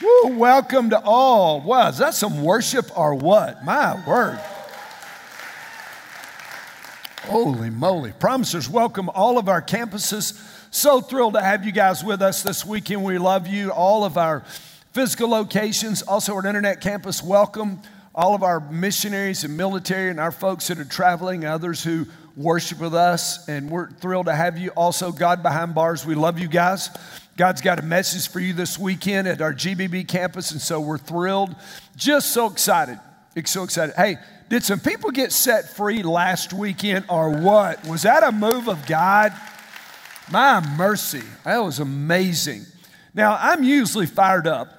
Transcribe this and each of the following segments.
Woo, welcome to all. Wow, is that some worship or what? My word. Holy moly. Promisers, welcome all of our campuses. So thrilled to have you guys with us this weekend. We love you. All of our physical locations, also our internet campus, welcome. All of our missionaries and military and our folks that are traveling, others who worship with us, and we're thrilled to have you. Also, God Behind Bars, we love you guys. God's got a message for you this weekend at our GBB campus, and so we're thrilled. Just so excited. So excited. Hey, did some people get set free last weekend or what? Was that a move of God? My mercy. That was amazing. Now, I'm usually fired up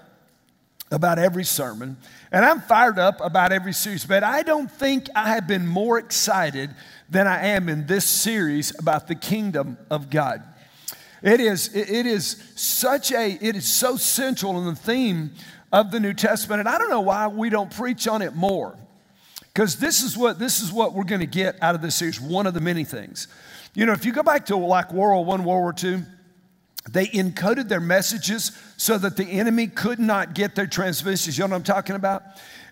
about every sermon, and I'm fired up about every series, but I don't think I have been more excited than I am in this series about the kingdom of God. It is, it is such a, it is so central in the theme of the New Testament. And I don't know why we don't preach on it more. Because this is what this is what we're going to get out of this series, one of the many things. You know, if you go back to like World War One, World War Two, they encoded their messages so that the enemy could not get their transmissions. You know what I'm talking about?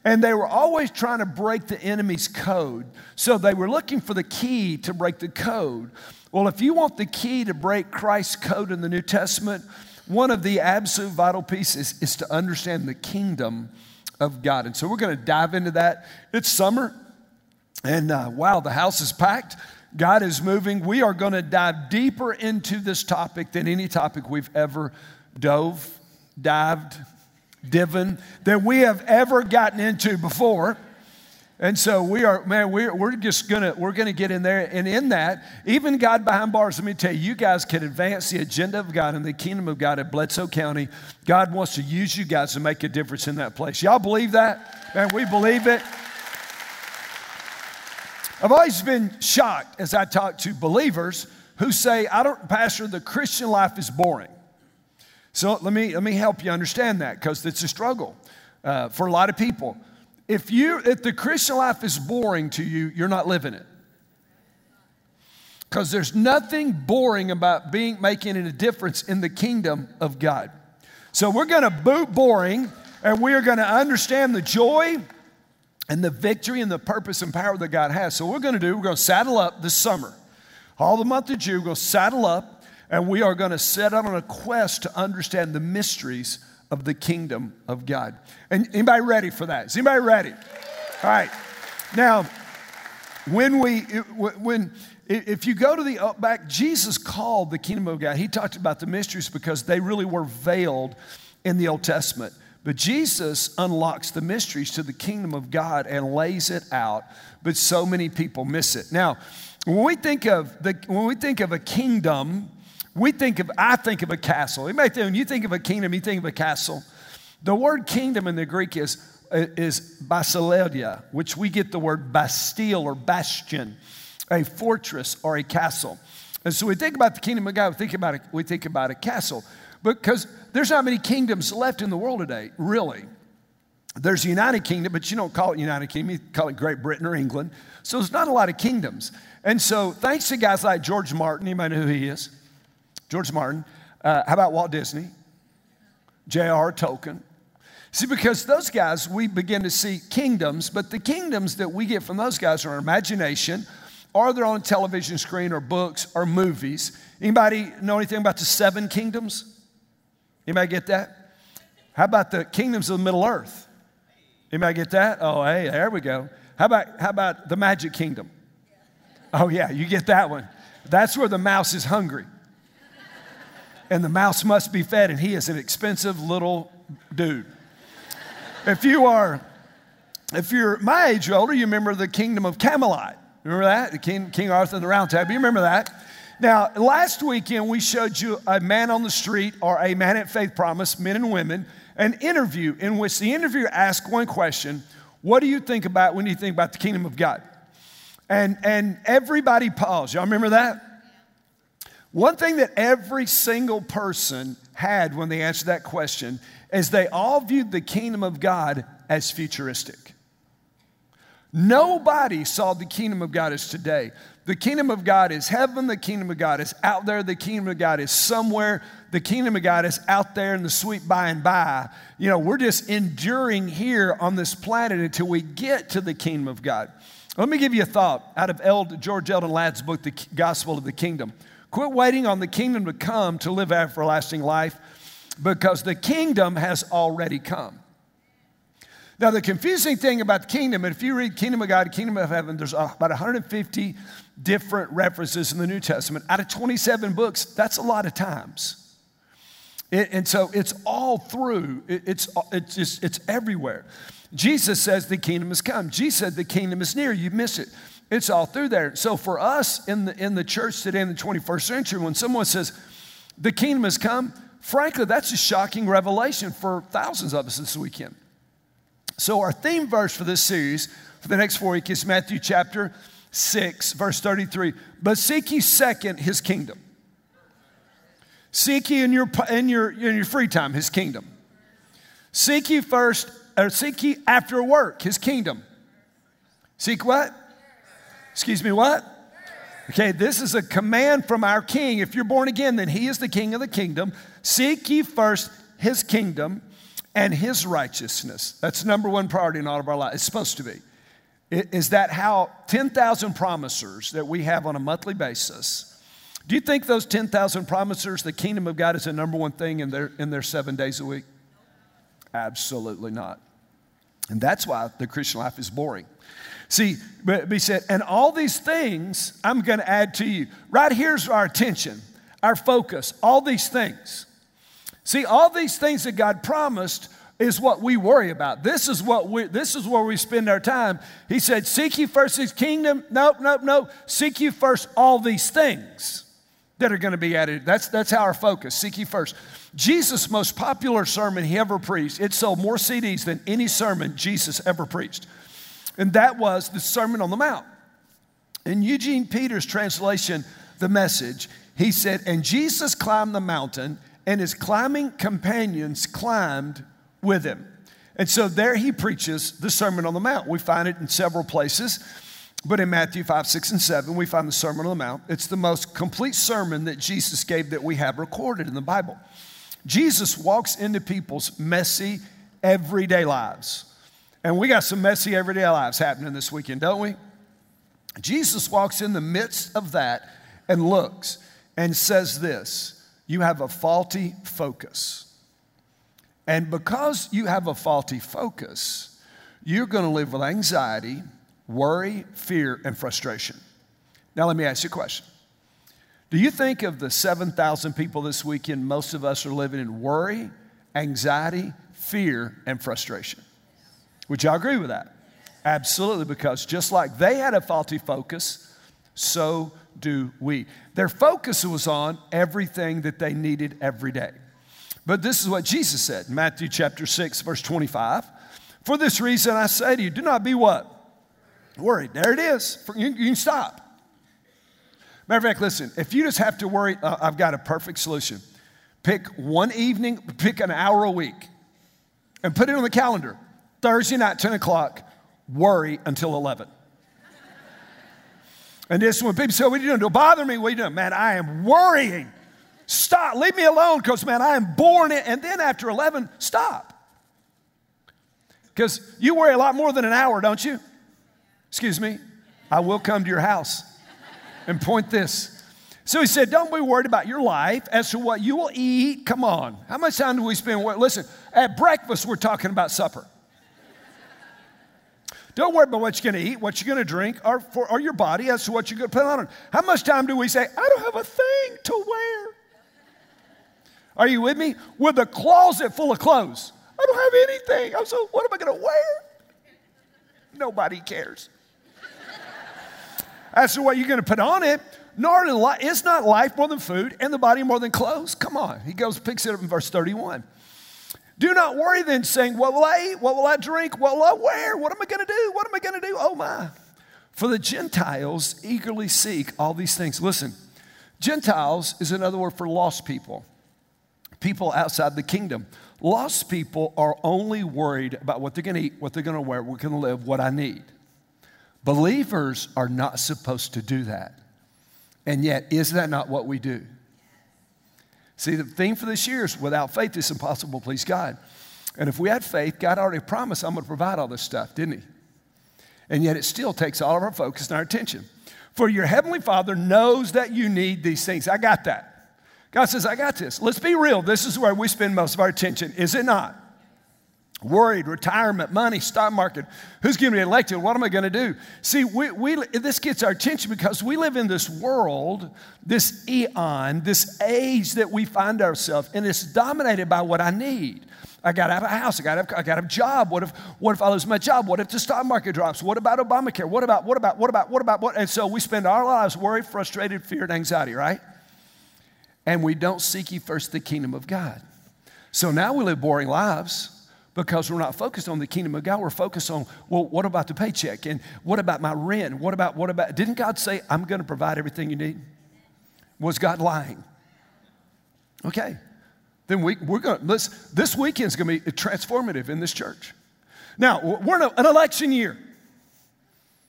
And they were always trying to break the enemy's code. So they were looking for the key to break the code. Well, if you want the key to break Christ's code in the New Testament, one of the absolute vital pieces is to understand the kingdom of God. And so we're going to dive into that. It's summer, and uh, wow, the house is packed. God is moving. We are going to dive deeper into this topic than any topic we've ever dove, dived, divin, that we have ever gotten into before. And so we are, man, we're, we're just gonna, we're gonna get in there. And in that, even God behind bars, let me tell you, you guys can advance the agenda of God and the kingdom of God at Bledsoe County. God wants to use you guys to make a difference in that place. Y'all believe that? Man, we believe it. I've always been shocked as I talk to believers who say, I don't, Pastor, the Christian life is boring. So let me, let me help you understand that because it's a struggle uh, for a lot of people. If, you, if the Christian life is boring to you, you're not living it. Because there's nothing boring about being making a difference in the kingdom of God. So we're going to boot boring and we are going to understand the joy and the victory and the purpose and power that God has. So what we're going to do, we're going to saddle up this summer. All the month of June, we're going to saddle up and we are going to set out on a quest to understand the mysteries of the kingdom of God. And anybody ready for that? Is anybody ready? All right. Now, when we when if you go to the back, Jesus called the kingdom of God. He talked about the mysteries because they really were veiled in the Old Testament. But Jesus unlocks the mysteries to the kingdom of God and lays it out, but so many people miss it. Now, when we think of the when we think of a kingdom, we think of, I think of a castle. When you think of a kingdom, you think of a castle. The word kingdom in the Greek is, uh, is basileia, which we get the word bastille or bastion, a fortress or a castle. And so we think about the kingdom of God, we think about a, we think about a castle. Because there's not many kingdoms left in the world today, really. There's the United Kingdom, but you don't call it United Kingdom, you call it Great Britain or England. So there's not a lot of kingdoms. And so thanks to guys like George Martin, anybody know who he is? George Martin. Uh, how about Walt Disney? J.R. Tolkien. See, because those guys, we begin to see kingdoms, but the kingdoms that we get from those guys are our imagination, or they're on television screen, or books, or movies. Anybody know anything about the seven kingdoms? Anybody get that? How about the kingdoms of the Middle Earth? Anybody get that? Oh, hey, there we go. How about, how about the Magic Kingdom? Oh, yeah, you get that one. That's where the mouse is hungry and the mouse must be fed, and he is an expensive little dude. if you are, if you're my age or older, you remember the kingdom of Camelot. Remember that? The King, King Arthur and the Round Table. You remember that? Now, last weekend we showed you a man on the street or a man at Faith Promise, men and women, an interview in which the interviewer asked one question What do you think about when you think about the kingdom of God? And, and everybody paused. Y'all remember that? One thing that every single person had when they answered that question is they all viewed the kingdom of God as futuristic. Nobody saw the kingdom of God as today. The kingdom of God is heaven, the kingdom of God is out there, the kingdom of God is somewhere the kingdom of God is out there in the sweet by and by. You know, we're just enduring here on this planet until we get to the kingdom of God. Let me give you a thought out of Eld, George Eldon Ladd's book, The Gospel of the Kingdom. Quit waiting on the kingdom to come to live everlasting life because the kingdom has already come. Now, the confusing thing about the kingdom, and if you read Kingdom of God, Kingdom of Heaven, there's uh, about 150 different references in the New Testament. Out of 27 books, that's a lot of times. And so it's all through, it's, it's, just, it's everywhere. Jesus says the kingdom has come. Jesus said the kingdom is near. You miss it. It's all through there. So for us in the, in the church today in the 21st century, when someone says the kingdom has come, frankly, that's a shocking revelation for thousands of us this weekend. So, our theme verse for this series for the next four weeks is Matthew chapter 6, verse 33. But seek ye second his kingdom. Seek ye in your, in your, in your free time his kingdom. Seek ye first, or seek ye after work his kingdom. Seek what? Excuse me, what? Okay, this is a command from our king. If you're born again, then he is the king of the kingdom. Seek ye first his kingdom and his righteousness. That's number one priority in all of our lives. It's supposed to be. Is that how 10,000 promisers that we have on a monthly basis? Do you think those 10,000 promisers, the kingdom of God is the number one thing in their, in their seven days a week? Absolutely not. And that's why the Christian life is boring. See, but he said, and all these things I'm going to add to you. Right here's our attention, our focus, all these things. See, all these things that God promised is what we worry about. This is what we this is where we spend our time. He said, Seek you first his kingdom. Nope, nope, nope. Seek you first all these things that are going to be added. That's that's how our focus. Seek you first. Jesus' most popular sermon he ever preached, it sold more CDs than any sermon Jesus ever preached. And that was the Sermon on the Mount. In Eugene Peterson's translation, the message, he said, And Jesus climbed the mountain and his climbing companions climbed with him. And so there he preaches the Sermon on the Mount. We find it in several places, but in Matthew 5, 6, and 7, we find the Sermon on the Mount. It's the most complete sermon that Jesus gave that we have recorded in the Bible. Jesus walks into people's messy, everyday lives. And we got some messy, everyday lives happening this weekend, don't we? Jesus walks in the midst of that and looks and says this you have a faulty focus. And because you have a faulty focus, you're going to live with anxiety, worry, fear, and frustration. Now, let me ask you a question. Do you think of the 7,000 people this weekend, most of us are living in worry, anxiety, fear, and frustration? Would y'all agree with that? Absolutely, because just like they had a faulty focus, so do we. Their focus was on everything that they needed every day. But this is what Jesus said, Matthew chapter 6, verse 25. For this reason I say to you, do not be what? Worried. There it is. You, you can stop. Matter of fact, listen, if you just have to worry, uh, I've got a perfect solution. Pick one evening, pick an hour a week, and put it on the calendar. Thursday night, 10 o'clock, worry until 11. And this when people say, What are you doing? Don't bother me. What are you doing? Man, I am worrying. Stop. Leave me alone because, man, I am born in. And then after 11, stop. Because you worry a lot more than an hour, don't you? Excuse me. I will come to your house and point this. So he said, Don't be worried about your life as to what you will eat. Come on. How much time do we spend? Listen, at breakfast, we're talking about supper. Don't worry about what you're going to eat, what you're going to drink, or, for, or your body as to what you're going to put on. It. How much time do we say, I don't have a thing to wear? Are you with me? With a closet full of clothes. I don't have anything. I'm so, what am I going to wear? Nobody cares. As to what you're going to put on it, nor is not life more than food and the body more than clothes. Come on. He goes, picks it up in verse 31. Do not worry then, saying, What will I eat? What will I drink? What will I wear? What am I going to do? What am I going to do? Oh my. For the Gentiles eagerly seek all these things. Listen, Gentiles is another word for lost people, people outside the kingdom. Lost people are only worried about what they're going to eat, what they're going to wear, what they're going to live, what I need. Believers are not supposed to do that. And yet, is that not what we do? See, the theme for this year is without faith, it's impossible to please God. And if we had faith, God already promised, I'm going to provide all this stuff, didn't He? And yet it still takes all of our focus and our attention. For your Heavenly Father knows that you need these things. I got that. God says, I got this. Let's be real. This is where we spend most of our attention, is it not? Worried, retirement, money, stock market. Who's going to be elected? What am I going to do? See, we, we, this gets our attention because we live in this world, this eon, this age that we find ourselves, and it's dominated by what I need. I got to have a house. I got to have, I got a job. What if, what if I lose my job? What if the stock market drops? What about Obamacare? What about, what about, what about, what about, what? And so we spend our lives worried, frustrated, fear, and anxiety, right? And we don't seek ye first the kingdom of God. So now we live boring lives because we're not focused on the kingdom of God. We're focused on, well, what about the paycheck? And what about my rent? What about, what about, didn't God say, I'm going to provide everything you need? Was God lying? Okay. Then we, we're going to, this weekend's going to be transformative in this church. Now, we're in an election year.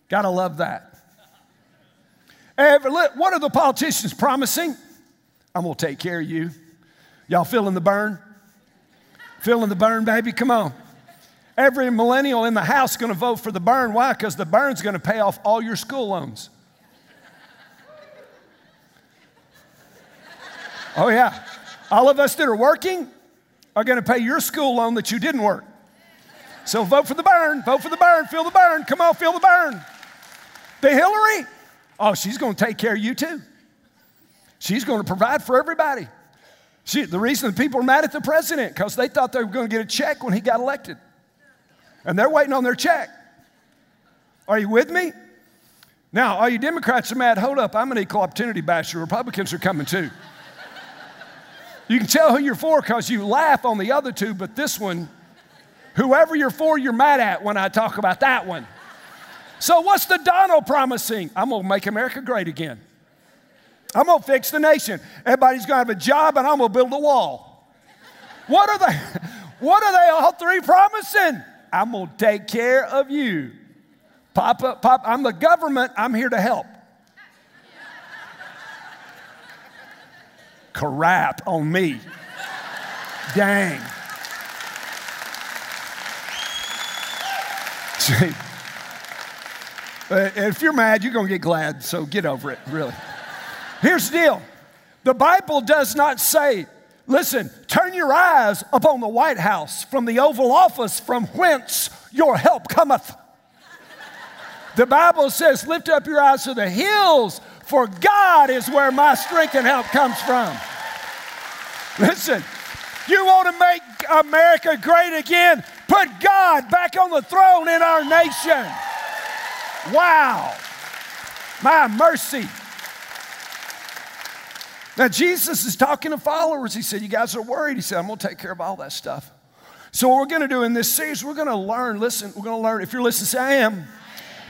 Gotta love that. Every, what are the politicians promising? I'm gonna take care of you. Y'all feeling the Bern? Feeling the Bern, baby? Come on. Every millennial in the house going to vote for the Bern. Why? Because the Bern's going to pay off all your school loans. Oh, yeah. All of us that are working are going to pay your school loan that you didn't work. So vote for the Bern. Vote for the Bern. Feel the Bern. Come on, feel the Bern. The Hillary, oh, she's going to take care of you too. She's going to provide for everybody. See, the reason the people are mad at the president because they thought they were going to get a check when he got elected, and they're waiting on their check. Are you with me? Now, all you Democrats are mad. Hold up, I'm an equal opportunity basher. Republicans are coming too. You can tell who you're for because you laugh on the other two, but this one, whoever you're for, you're mad at when I talk about that one. So, what's the Donald promising? I'm going to make America great again. I'm gonna fix the nation. Everybody's gonna have a job and I'm gonna build a wall. What are they? What are they all three promising? I'm gonna take care of you. Papa, Papa, I'm the government, I'm here to help. Crap on me. Dang. See, uh, if you're mad, you're gonna get glad, so get over it, really. Here's the deal the Bible does not say, listen, turn your eyes upon the White House from the Oval Office from whence your help cometh. The Bible says, lift up your eyes to the hills, for God is where my strength and help comes from. Listen, you want to make America great again? Put God back on the throne in our nation. Wow. My mercy. Now, Jesus is talking to followers. He said, You guys are worried. He said, I'm going to take care of all that stuff. So, what we're going to do in this series, we're going to learn, listen, we're going to learn, if you're listening, say, I am,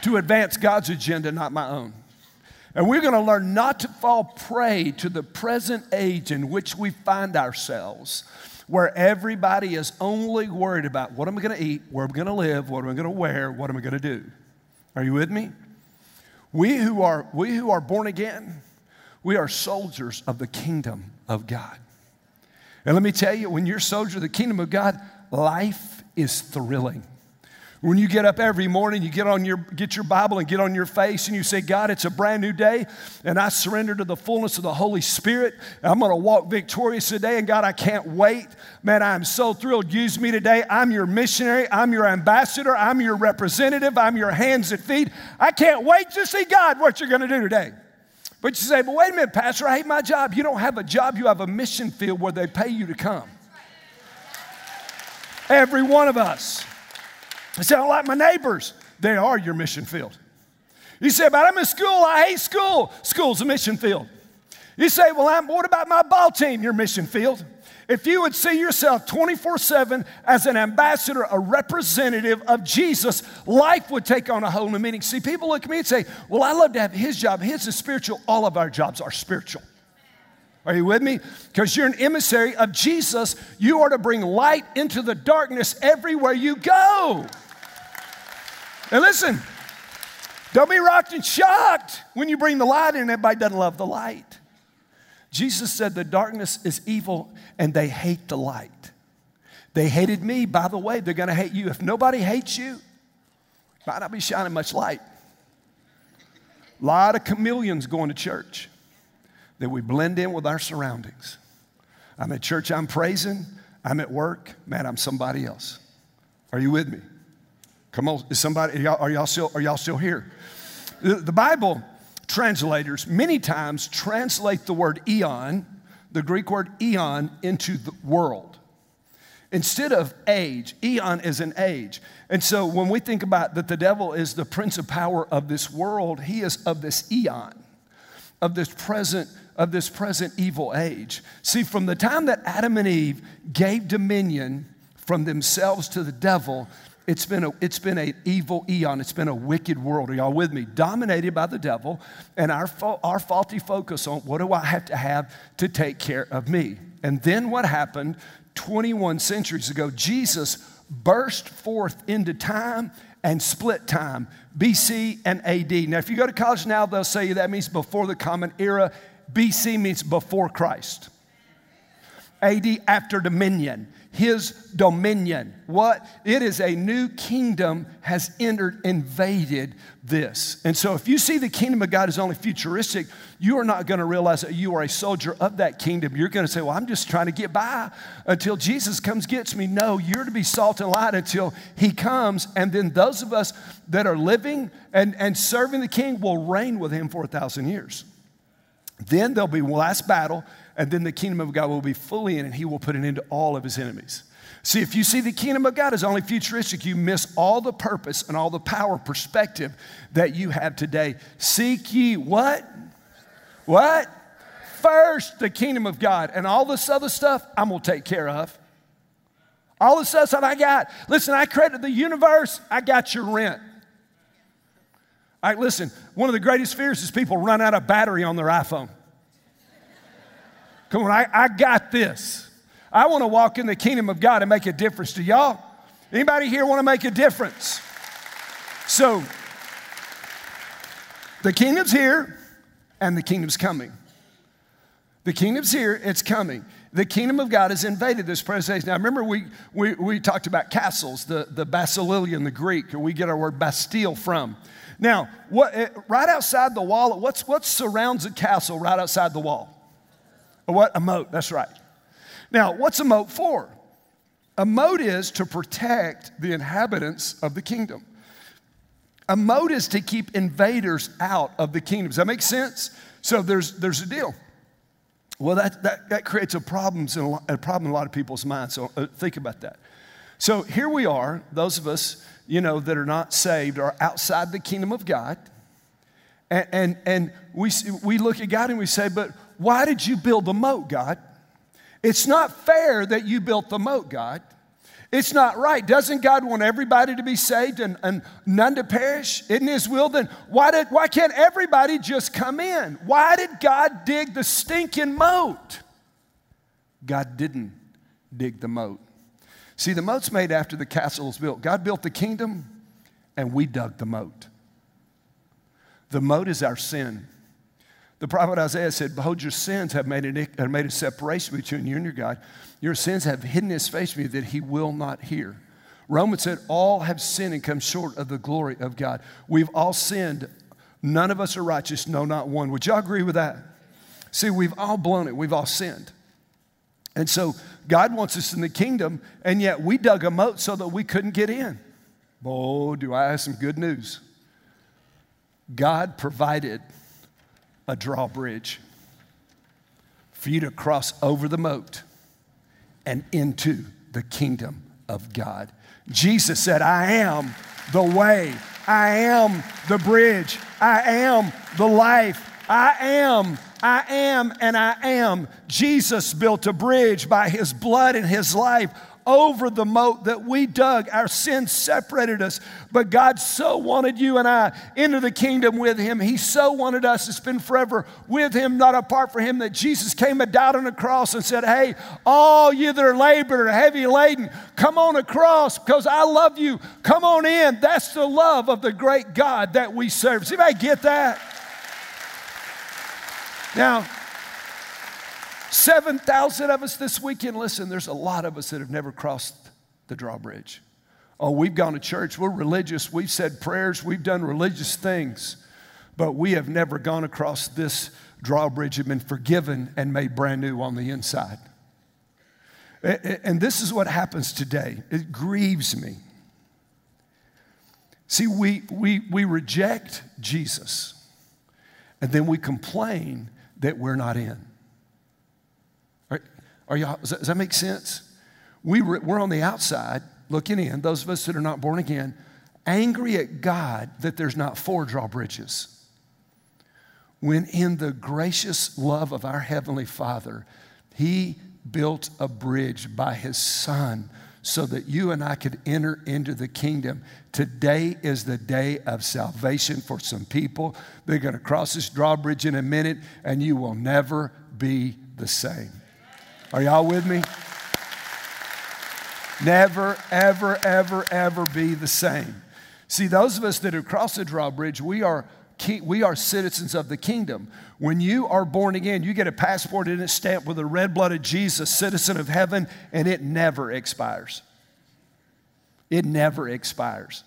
to advance God's agenda, not my own. And we're going to learn not to fall prey to the present age in which we find ourselves, where everybody is only worried about what am I going to eat, where am I going to live, what am I going to wear, what am I going to do. Are you with me? We who are, we who are born again, we are soldiers of the kingdom of God. And let me tell you, when you're a soldier of the kingdom of God, life is thrilling. When you get up every morning, you get on your get your Bible and get on your face and you say, God, it's a brand new day, and I surrender to the fullness of the Holy Spirit. I'm gonna walk victorious today, and God, I can't wait. Man, I'm so thrilled. Use me today. I'm your missionary, I'm your ambassador, I'm your representative, I'm your hands and feet. I can't wait to see God what you're gonna do today. But you say, but wait a minute, Pastor, I hate my job. You don't have a job, you have a mission field where they pay you to come. Every one of us. I say, I don't like my neighbors. They are your mission field. You say, but I'm in school, I hate school. School's a mission field. You say, well, I'm, what about my ball team? Your mission field. If you would see yourself 24 7 as an ambassador, a representative of Jesus, life would take on a whole new meaning. See, people look at me and say, Well, I love to have his job. His is spiritual. All of our jobs are spiritual. Are you with me? Because you're an emissary of Jesus. You are to bring light into the darkness everywhere you go. And listen, don't be rocked and shocked when you bring the light in everybody doesn't love the light. Jesus said, The darkness is evil and they hate the light. They hated me. By the way, they're going to hate you. If nobody hates you, might not be shining much light. A lot of chameleons going to church that we blend in with our surroundings. I'm at church, I'm praising. I'm at work, man, I'm somebody else. Are you with me? Come on, is somebody, are y'all, are y'all still, are y'all still here? The, the Bible translators many times translate the word eon, the Greek word eon, into the world. Instead of age, eon is an age. And so when we think about that the devil is the prince of power of this world, he is of this eon, of this present of this present evil age. See, from the time that Adam and Eve gave dominion from themselves to the devil, it's been, a, it's been an evil eon. It's been a wicked world. Are y'all with me? Dominated by the devil and our, our faulty focus on what do I have to have to take care of me. And then what happened 21 centuries ago? Jesus burst forth into time and split time, BC and AD. Now, if you go to college now, they'll say that means before the common era. BC means before Christ. AD after dominion, his dominion. What? It is a new kingdom has entered, invaded this. And so if you see the kingdom of God is only futuristic, you are not going to realize that you are a soldier of that kingdom. You're going to say, Well, I'm just trying to get by until Jesus comes, gets me. No, you're to be salt and light until he comes. And then those of us that are living and, and serving the king will reign with him for a thousand years. Then there'll be last battle, and then the kingdom of God will be fully in, and he will put an end to all of his enemies. See, if you see the kingdom of God as only futuristic, you miss all the purpose and all the power perspective that you have today. Seek ye what? What? First, the kingdom of God, and all this other stuff I'm gonna take care of. All the stuff I got. Listen, I created the universe, I got your rent. All right, listen, one of the greatest fears is people run out of battery on their iPhone. Come on, I, I got this. I want to walk in the kingdom of God and make a difference to y'all. Anybody here want to make a difference? So, the kingdom's here and the kingdom's coming. The kingdom's here, it's coming. The kingdom of God has invaded this present age. Now, remember, we, we, we talked about castles, the, the Basileia the Greek, and we get our word Bastille from. Now, what, eh, right outside the wall, what's, what surrounds a castle right outside the wall? A what? A moat, that's right. Now, what's a moat for? A moat is to protect the inhabitants of the kingdom. A moat is to keep invaders out of the kingdom. Does that make sense? So there's, there's a deal. Well, that, that, that creates a, problems in a, lot, a problem in a lot of people's minds. So uh, think about that. So here we are, those of us you know, that are not saved are outside the kingdom of God. And, and, and we, we look at God and we say, but why did you build the moat, God? It's not fair that you built the moat, God. It's not right. Doesn't God want everybody to be saved and, and none to perish? Isn't His will? Then why, did, why can't everybody just come in? Why did God dig the stinking moat? God didn't dig the moat. See, the moat's made after the castle was built. God built the kingdom, and we dug the moat. The moat is our sin. The prophet Isaiah said, Behold, your sins have made, a, have made a separation between you and your God. Your sins have hidden his face from you that he will not hear. Romans said, All have sinned and come short of the glory of God. We've all sinned. None of us are righteous, no, not one. Would y'all agree with that? See, we've all blown it, we've all sinned. And so God wants us in the kingdom, and yet we dug a moat so that we couldn't get in. Oh, do I have some good news? God provided a drawbridge for you to cross over the moat and into the kingdom of God. Jesus said, I am the way, I am the bridge, I am the life, I am I am and I am. Jesus built a bridge by his blood and his life over the moat that we dug. Our sins separated us, but God so wanted you and I into the kingdom with Him. He so wanted us to spend forever with Him, not apart from Him, that Jesus came and died on the cross and said, Hey, all you that are labored or heavy laden, come on across because I love you. Come on in. That's the love of the great God that we serve. If I get that? Now, 7,000 of us this weekend. Listen, there's a lot of us that have never crossed the drawbridge. Oh, we've gone to church, we're religious, we've said prayers, we've done religious things, but we have never gone across this drawbridge and been forgiven and made brand new on the inside. And this is what happens today. It grieves me. See, we, we, we reject Jesus, and then we complain that we're not in. Are, y'all, does, that, make sense? We re, we're on the outside looking in, those of us that are not born again, angry at God that there's not four drawbridges. When in the gracious love of our Heavenly Father, He built a bridge by His Son so that you and I could enter into the kingdom. Today is the day of salvation for some people. They're going to cross this drawbridge in a minute, and you will never be the same. Are y'all with me? Never, ever, ever, ever be the same. See, those of us that have crossed the drawbridge, we are, we are citizens of the kingdom. When you are born again, you get a passport and it's stamped with the red blood of Jesus, citizen of heaven, and it never expires. It never expires.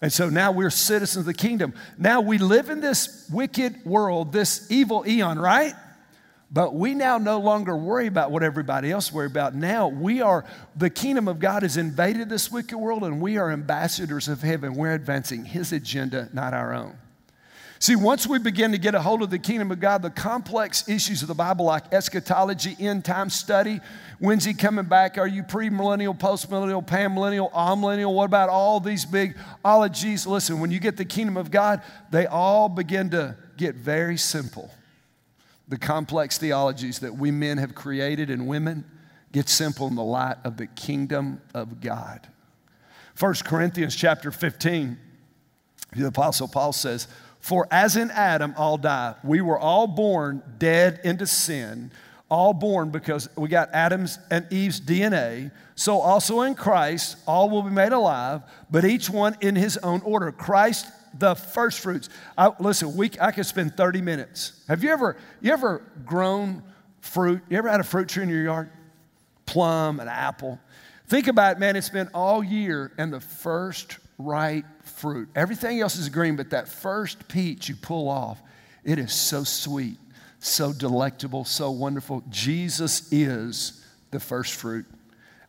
And so now we're citizens of the kingdom. Now we live in this wicked world, this evil eon, right? But we now no longer worry about what everybody else worry about. Now we are, the kingdom of God has invaded this wicked world and we are ambassadors of heaven. We're advancing his agenda, not our own. See, once we begin to get a hold of the kingdom of God, the complex issues of the Bible, like eschatology, end time study, when's he coming back? Are you premillennial, postmillennial, panmillennial, amillennial? What about all these big ologies? Listen, when you get the kingdom of God, they all begin to get very simple the complex theologies that we men have created and women get simple in the light of the kingdom of God. 1 Corinthians chapter 15, the Apostle Paul says, For as in Adam all die, we were all born dead into sin, all born because we got Adam's and Eve's DNA. So also in Christ, all will be made alive, but each one in his own order. Christ the first fruits. I, listen, we, I could spend 30 minutes. Have you ever, you ever grown fruit? You ever had a fruit tree in your yard? Plum, an apple. Think about it, man, it's been all year and the first ripe fruit. Everything else is green, but that first peach you pull off, it is so sweet, so delectable, so wonderful. Jesus is the first fruit.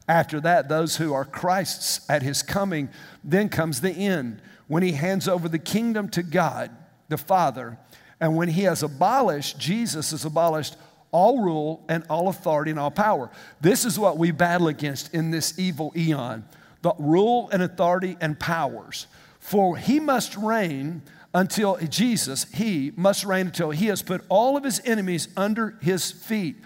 After that, those who are Christ's at his coming, then comes the end when he hands over the kingdom to God, the Father, and when he has abolished, Jesus has abolished all rule and all authority and all power. This is what we battle against in this evil eon the rule and authority and powers. For he must reign until Jesus, he must reign until he has put all of his enemies under his feet.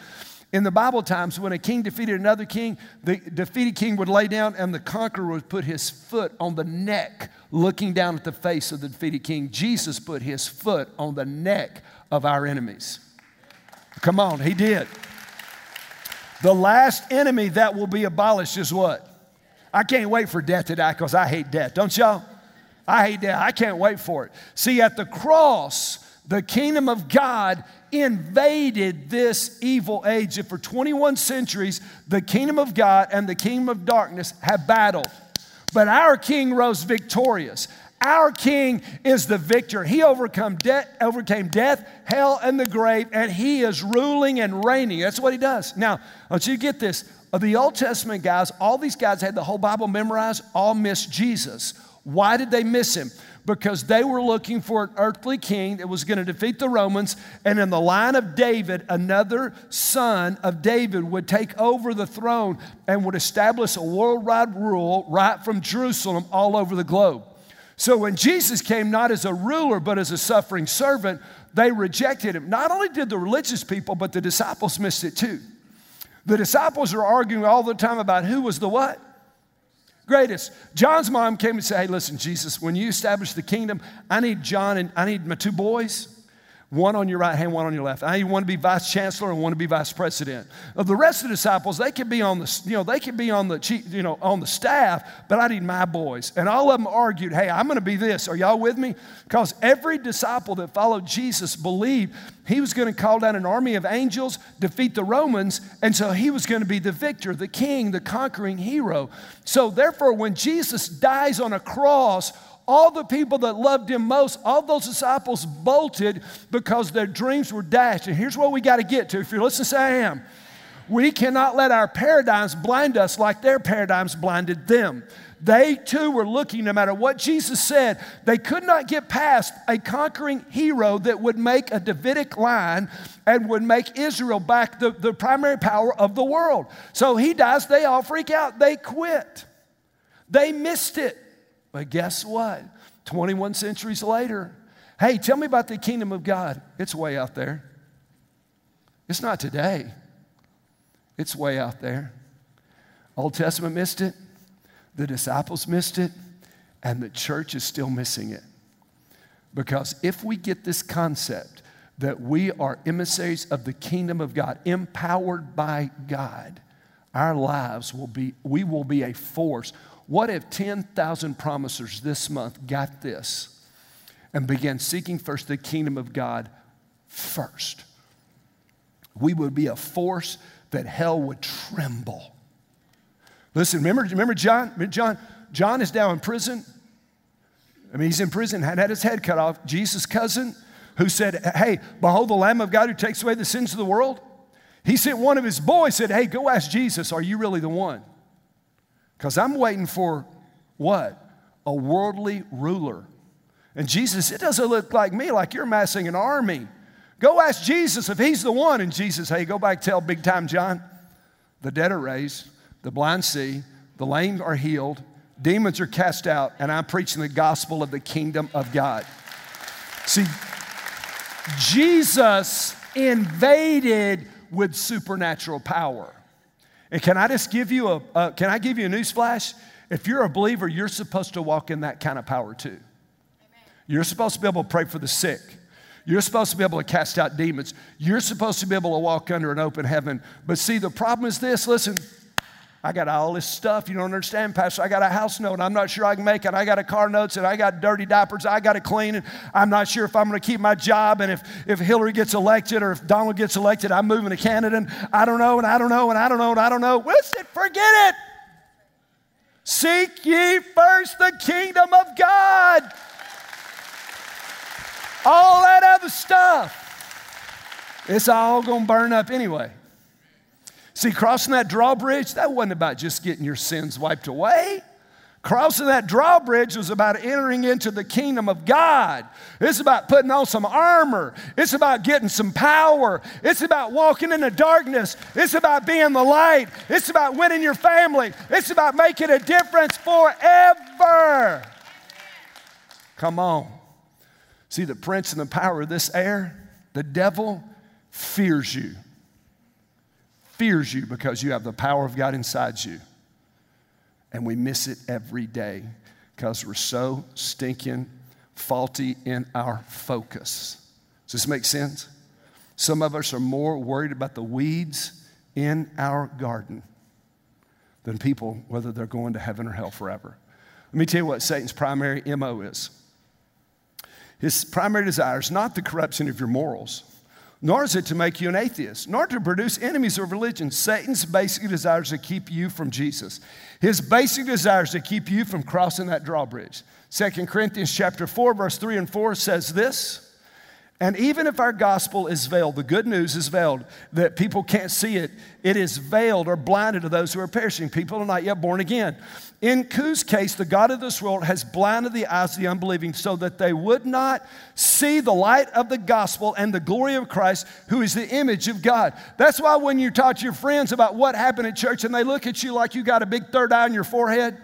In the Bible times, when a king defeated another king, the defeated king would lay down and the conqueror would put his foot on the neck, looking down at the face of the defeated king. Jesus put his foot on the neck of our enemies. Come on, he did. The last enemy that will be abolished is what? I can't wait for death to die because I hate death. Don't y'all? I hate death. I can't wait for it. See, at the cross, the kingdom of God invaded this evil age. And for 21 centuries, the kingdom of God and the kingdom of darkness have battled. But our king rose victorious. Our king is the victor. He overcome de- overcame death, hell, and the grave, and he is ruling and reigning. That's what he does. Now, don't you get this. The Old Testament guys, all these guys had the whole Bible memorized, all missed Jesus. Why did they miss him? Because they were looking for an earthly king that was going to defeat the Romans. And in the line of David, another son of David would take over the throne and would establish a worldwide rule right from Jerusalem all over the globe. So when Jesus came not as a ruler, but as a suffering servant, they rejected him. Not only did the religious people, but the disciples missed it too. The disciples are arguing all the time about who was the what? Greatest. John's mom came and said, Hey, listen, Jesus, when you establish the kingdom, I need John and I need my two boys. One on your right hand, one on your left. I want to be vice chancellor and want to be vice president. Of the rest of the disciples, they could be on the, you know, they could be on the, you know, on the staff, but I need my boys. And all of them argued, hey, I'm going to be this. Are y'all with me? Because every disciple that followed Jesus believed he was going to call down an army of angels, defeat the Romans, and so he was going to be the victor, the king, the conquering hero. So therefore, when Jesus dies on a cross, all the people that loved him most, all those disciples bolted because their dreams were dashed. And here's what we got to get to. If you're listening, say I am. We cannot let our paradigms blind us like their paradigms blinded them. They too were looking, no matter what Jesus said, they could not get past a conquering hero that would make a Davidic line and would make Israel back the, the primary power of the world. So he dies, they all freak out, they quit. They missed it. But guess what? 21 centuries later, hey, tell me about the kingdom of God. It's way out there. It's not today, it's way out there. Old Testament missed it, the disciples missed it, and the church is still missing it. Because if we get this concept that we are emissaries of the kingdom of God, empowered by God, our lives will be, we will be a force what if 10,000 promisers this month got this and began seeking first the kingdom of God first? We would be a force that hell would tremble. Listen, remember, remember John? John, John is now in prison. I mean, he's in prison, had had his head cut off. Jesus' cousin, who said, Hey, behold the Lamb of God who takes away the sins of the world. He sent one of his boys, said, Hey, go ask Jesus, are you really the one? Because I'm waiting for what? A worldly ruler. And Jesus, it doesn't look like me, like you're massing an army. Go ask Jesus if he's the one. And Jesus, hey, go back, tell big time John. The dead are raised, the blind see, the lame are healed, demons are cast out, and I'm preaching the gospel of the kingdom of God. See, Jesus invaded with supernatural power. And can I just give you a, can I give you a news flash? If you're a believer, you're supposed to walk in that kind of power too. Amen. You're supposed to be able to pray for the sick. You're supposed to be able to cast out demons. You're supposed to be able to walk under an open heaven. But see, the problem is this listen, I got all this stuff. You don't understand, Pastor. I got a house note. I'm not sure I can make it. I got a car note, and I got dirty diapers. I got to clean. And I'm not sure if I'm going to keep my job. And if, if Hillary gets elected or if Donald gets elected, I'm moving to Canada. And I don't know, and I don't know, and I don't know, and I don't know. Listen, forget it. Seek ye first the kingdom of God. All that other stuff, it's all going to burn up anyway. See, crossing that drawbridge, that wasn't about just getting your sins wiped away. Crossing that drawbridge was about entering into the kingdom of God. It's about putting on some armor. It's about getting some power. It's about walking in the darkness. It's about being the light. It's about winning your family. It's about making a difference forever. Come on. See, the prince and the power of this air, the devil fears you fears you because you have the power of God inside you. And we miss it every day because we're so stinking faulty in our focus. Does this make sense? Some of us are more worried about the weeds in our garden than people, whether they're going to heaven or hell forever. Let me tell you what Satan's primary MO is. His primary desire is not the corruption of your morals nor is it to make you an atheist, nor to produce enemies of religion. Satan's basic desire is to keep you from Jesus. His basic desire is to keep you from crossing that drawbridge. 2 Corinthians chapter 4, verse 3 and 4 says this. And even if our gospel is veiled, the good news is veiled, that people can't see it, it is veiled or blinded to those who are perishing. People are not yet born again. In whose case, the God of this world has blinded the eyes of the unbelieving so that they would not see the light of the gospel and the glory of Christ, who is the image of God. That's why when you talk to your friends about what happened at church and they look at you like you got a big third eye on your forehead,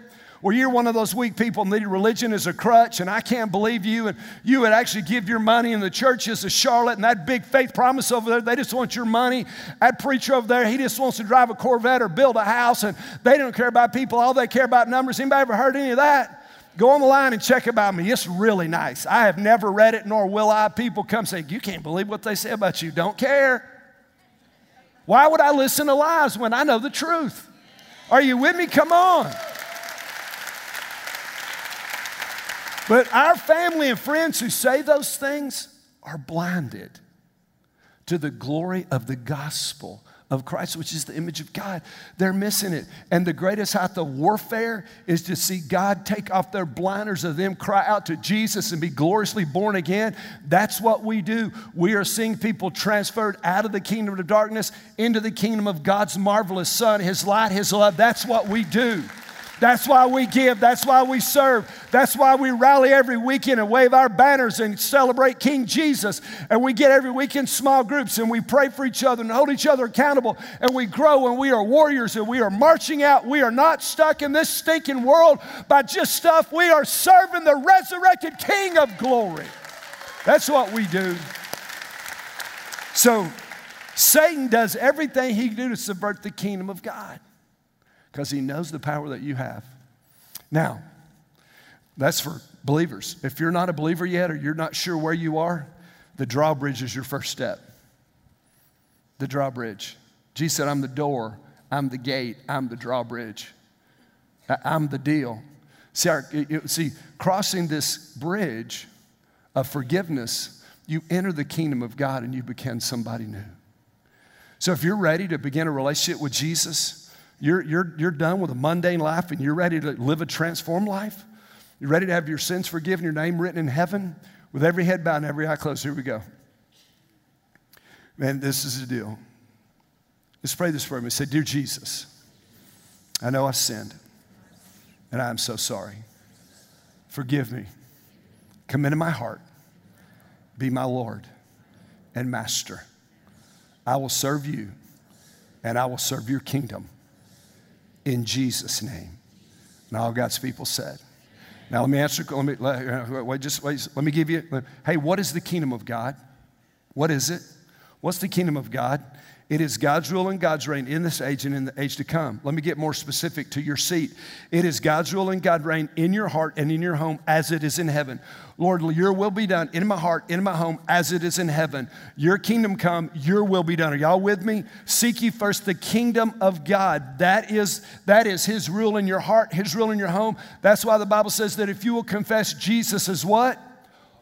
where you're one of those weak people and need religion as a crutch, and I can't believe you, and you would actually give your money, and the church is a Charlotte, and that big faith promise over there, they just want your money. That preacher over there, he just wants to drive a Corvette or build a house, and they don't care about people, all they care about numbers. Anybody ever heard any of that? Go on the line and check about me. It's really nice. I have never read it, nor will I. People come say, You can't believe what they say about you. Don't care. Why would I listen to lies when I know the truth? Are you with me? Come on. But our family and friends who say those things are blinded to the glory of the gospel of Christ, which is the image of God. They're missing it. And the greatest height of warfare is to see God take off their blinders of them, cry out to Jesus, and be gloriously born again. That's what we do. We are seeing people transferred out of the kingdom of darkness into the kingdom of God's marvelous Son, His light, His love. That's what we do. That's why we give. That's why we serve. That's why we rally every weekend and wave our banners and celebrate King Jesus. And we get every weekend small groups and we pray for each other and hold each other accountable. And we grow and we are warriors and we are marching out. We are not stuck in this stinking world by just stuff. We are serving the resurrected King of glory. That's what we do. So, Satan does everything he can do to subvert the kingdom of God because he knows the power that you have. Now, that's for believers. If you're not a believer yet or you're not sure where you are, the drawbridge is your first step. The drawbridge. Jesus said, I'm the door, I'm the gate, I'm the drawbridge, I'm the deal. See, our, see, crossing this bridge of forgiveness, you enter the kingdom of God and you become somebody new. So if you're ready to begin a relationship with Jesus, you're, you're, you're done with a mundane life and you're ready to live a transformed life. You're ready to have your sins forgiven, your name written in heaven, with every head bowed and every eye closed. Here we go. Man, this is the deal. Let's pray this for me. Say, Dear Jesus, I know I've sinned, and I am so sorry. Forgive me. Come into my heart. Be my Lord and Master. I will serve you, and I will serve your kingdom in Jesus' name. And all God's people said. Now let me answer. Let me let, uh, wait, just wait, let me give you. Hey, what is the kingdom of God? What is it? What's the kingdom of God? It is God's rule and God's reign in this age and in the age to come. Let me get more specific to your seat. It is God's rule and God's reign in your heart and in your home as it is in heaven. Lord, your will be done in my heart, in my home, as it is in heaven. Your kingdom come, your will be done. Are y'all with me? Seek ye first the kingdom of God. That is, that is his rule in your heart, his rule in your home. That's why the Bible says that if you will confess Jesus as what?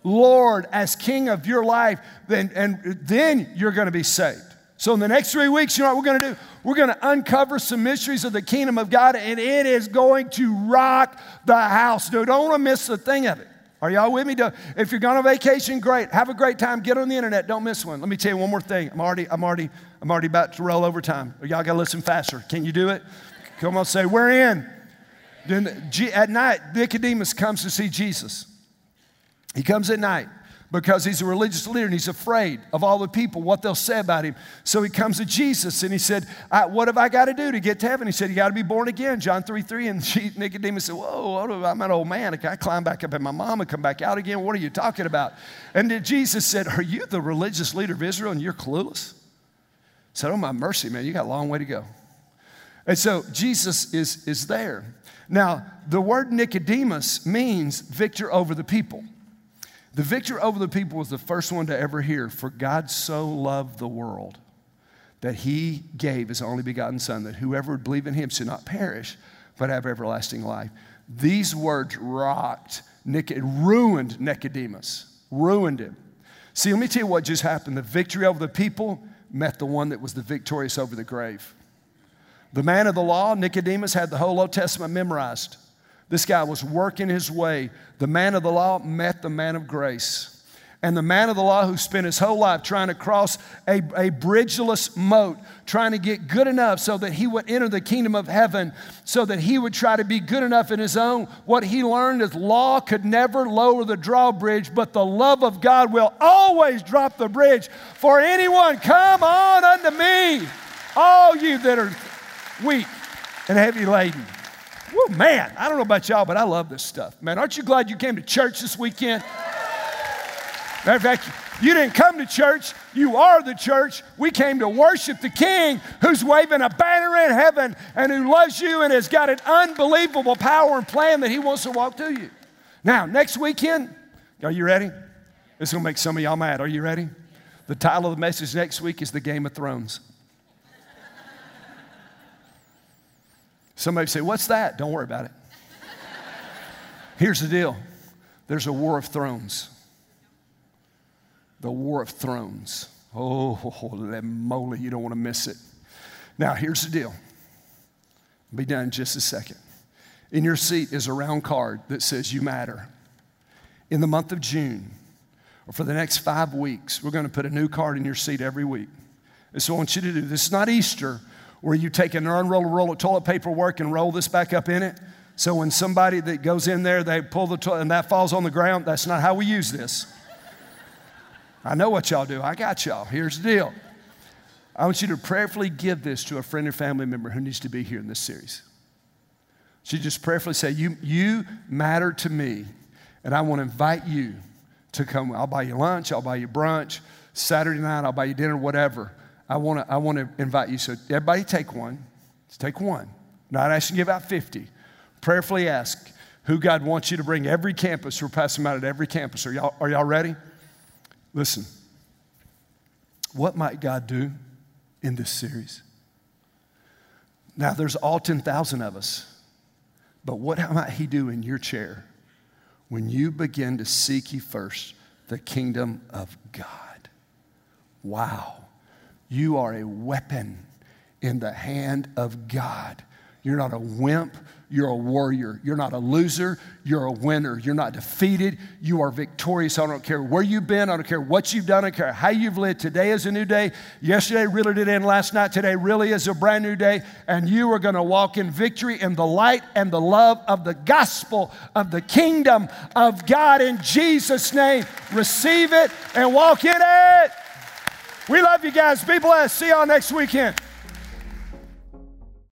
Lord, as king of your life, then, and then you're going to be saved. So, in the next three weeks, you know what we're going to do? We're going to uncover some mysteries of the kingdom of God, and it is going to rock the house, dude. Don't want to miss a thing of it. Are y'all with me? If you're going on vacation, great. Have a great time. Get on the internet. Don't miss one. Let me tell you one more thing. I'm already, I'm already, I'm already about to roll over time. Y'all got to listen faster. Can you do it? Come on, say, we're in. Then at night, Nicodemus comes to see Jesus. He comes at night because he's a religious leader and he's afraid of all the people, what they'll say about him. So he comes to Jesus and he said, What have I got to do to get to heaven? He said, You got to be born again, John 3 3. And Nicodemus said, Whoa, I'm an old man. Can I climb back up in my mom and come back out again? What are you talking about? And Jesus said, Are you the religious leader of Israel and you're clueless? He said, Oh, my mercy, man, you got a long way to go. And so Jesus is, is there. Now, the word Nicodemus means victor over the people. The victor over the people was the first one to ever hear, For God so loved the world that he gave his only begotten Son, that whoever would believe in him should not perish, but have everlasting life. These words rocked, Nic- ruined Nicodemus, ruined him. See, let me tell you what just happened. The victory over the people met the one that was the victorious over the grave. The man of the law, Nicodemus, had the whole Old Testament memorized. This guy was working his way. The man of the law met the man of grace. And the man of the law who spent his whole life trying to cross a, a bridgeless moat, trying to get good enough so that he would enter the kingdom of heaven, so that he would try to be good enough in his own. What he learned is law could never lower the drawbridge, but the love of God will always drop the bridge. For anyone, come on unto me, all you that are weak and heavy laden. Woo, man, I don't know about y'all, but I love this stuff. Man, aren't you glad you came to church this weekend? Matter of fact, you didn't come to church, you are the church. We came to worship the King who's waving a banner in heaven and who loves you and has got an unbelievable power and plan that He wants to walk to you. Now, next weekend, are you ready? This is going to make some of y'all mad. Are you ready? The title of the message next week is The Game of Thrones. Somebody say, What's that? Don't worry about it. Here's the deal there's a war of thrones. The war of thrones. Oh, holy moly, you don't want to miss it. Now, here's the deal. I'll be done in just a second. In your seat is a round card that says you matter. In the month of June, or for the next five weeks, we're going to put a new card in your seat every week. And so I want you to do. This is not Easter where you take an unroll roll of toilet paper work and roll this back up in it. So when somebody that goes in there, they pull the toilet and that falls on the ground, that's not how we use this. I know what y'all do. I got y'all. Here's the deal. I want you to prayerfully give this to a friend or family member who needs to be here in this series. You just prayerfully say, you, you matter to me, and I want to invite you to come. I'll buy you lunch, I'll buy you brunch, Saturday night, I'll buy you dinner, whatever. I want to I want to invite you. So everybody take one. Let's take one. Not asking you about 50. Prayerfully ask who God wants you to bring every campus. We're passing out at every campus. Are y'all, are y'all ready? Listen. What might God do in this series? Now, there's all 10,000 of us, but what might He do in your chair when you begin to seek ye first the kingdom of God? Wow. You are a weapon in the hand of God. You're not a wimp. You're a warrior. You're not a loser. You're a winner. You're not defeated. You are victorious. I don't care where you've been. I don't care what you've done. I don't care how you've lived. Today is a new day. Yesterday really did end last night. Today really is a brand new day. And you are going to walk in victory in the light and the love of the gospel of the kingdom of God in Jesus' name. Receive it and walk in it. We love you guys. Be blessed. See y'all next weekend.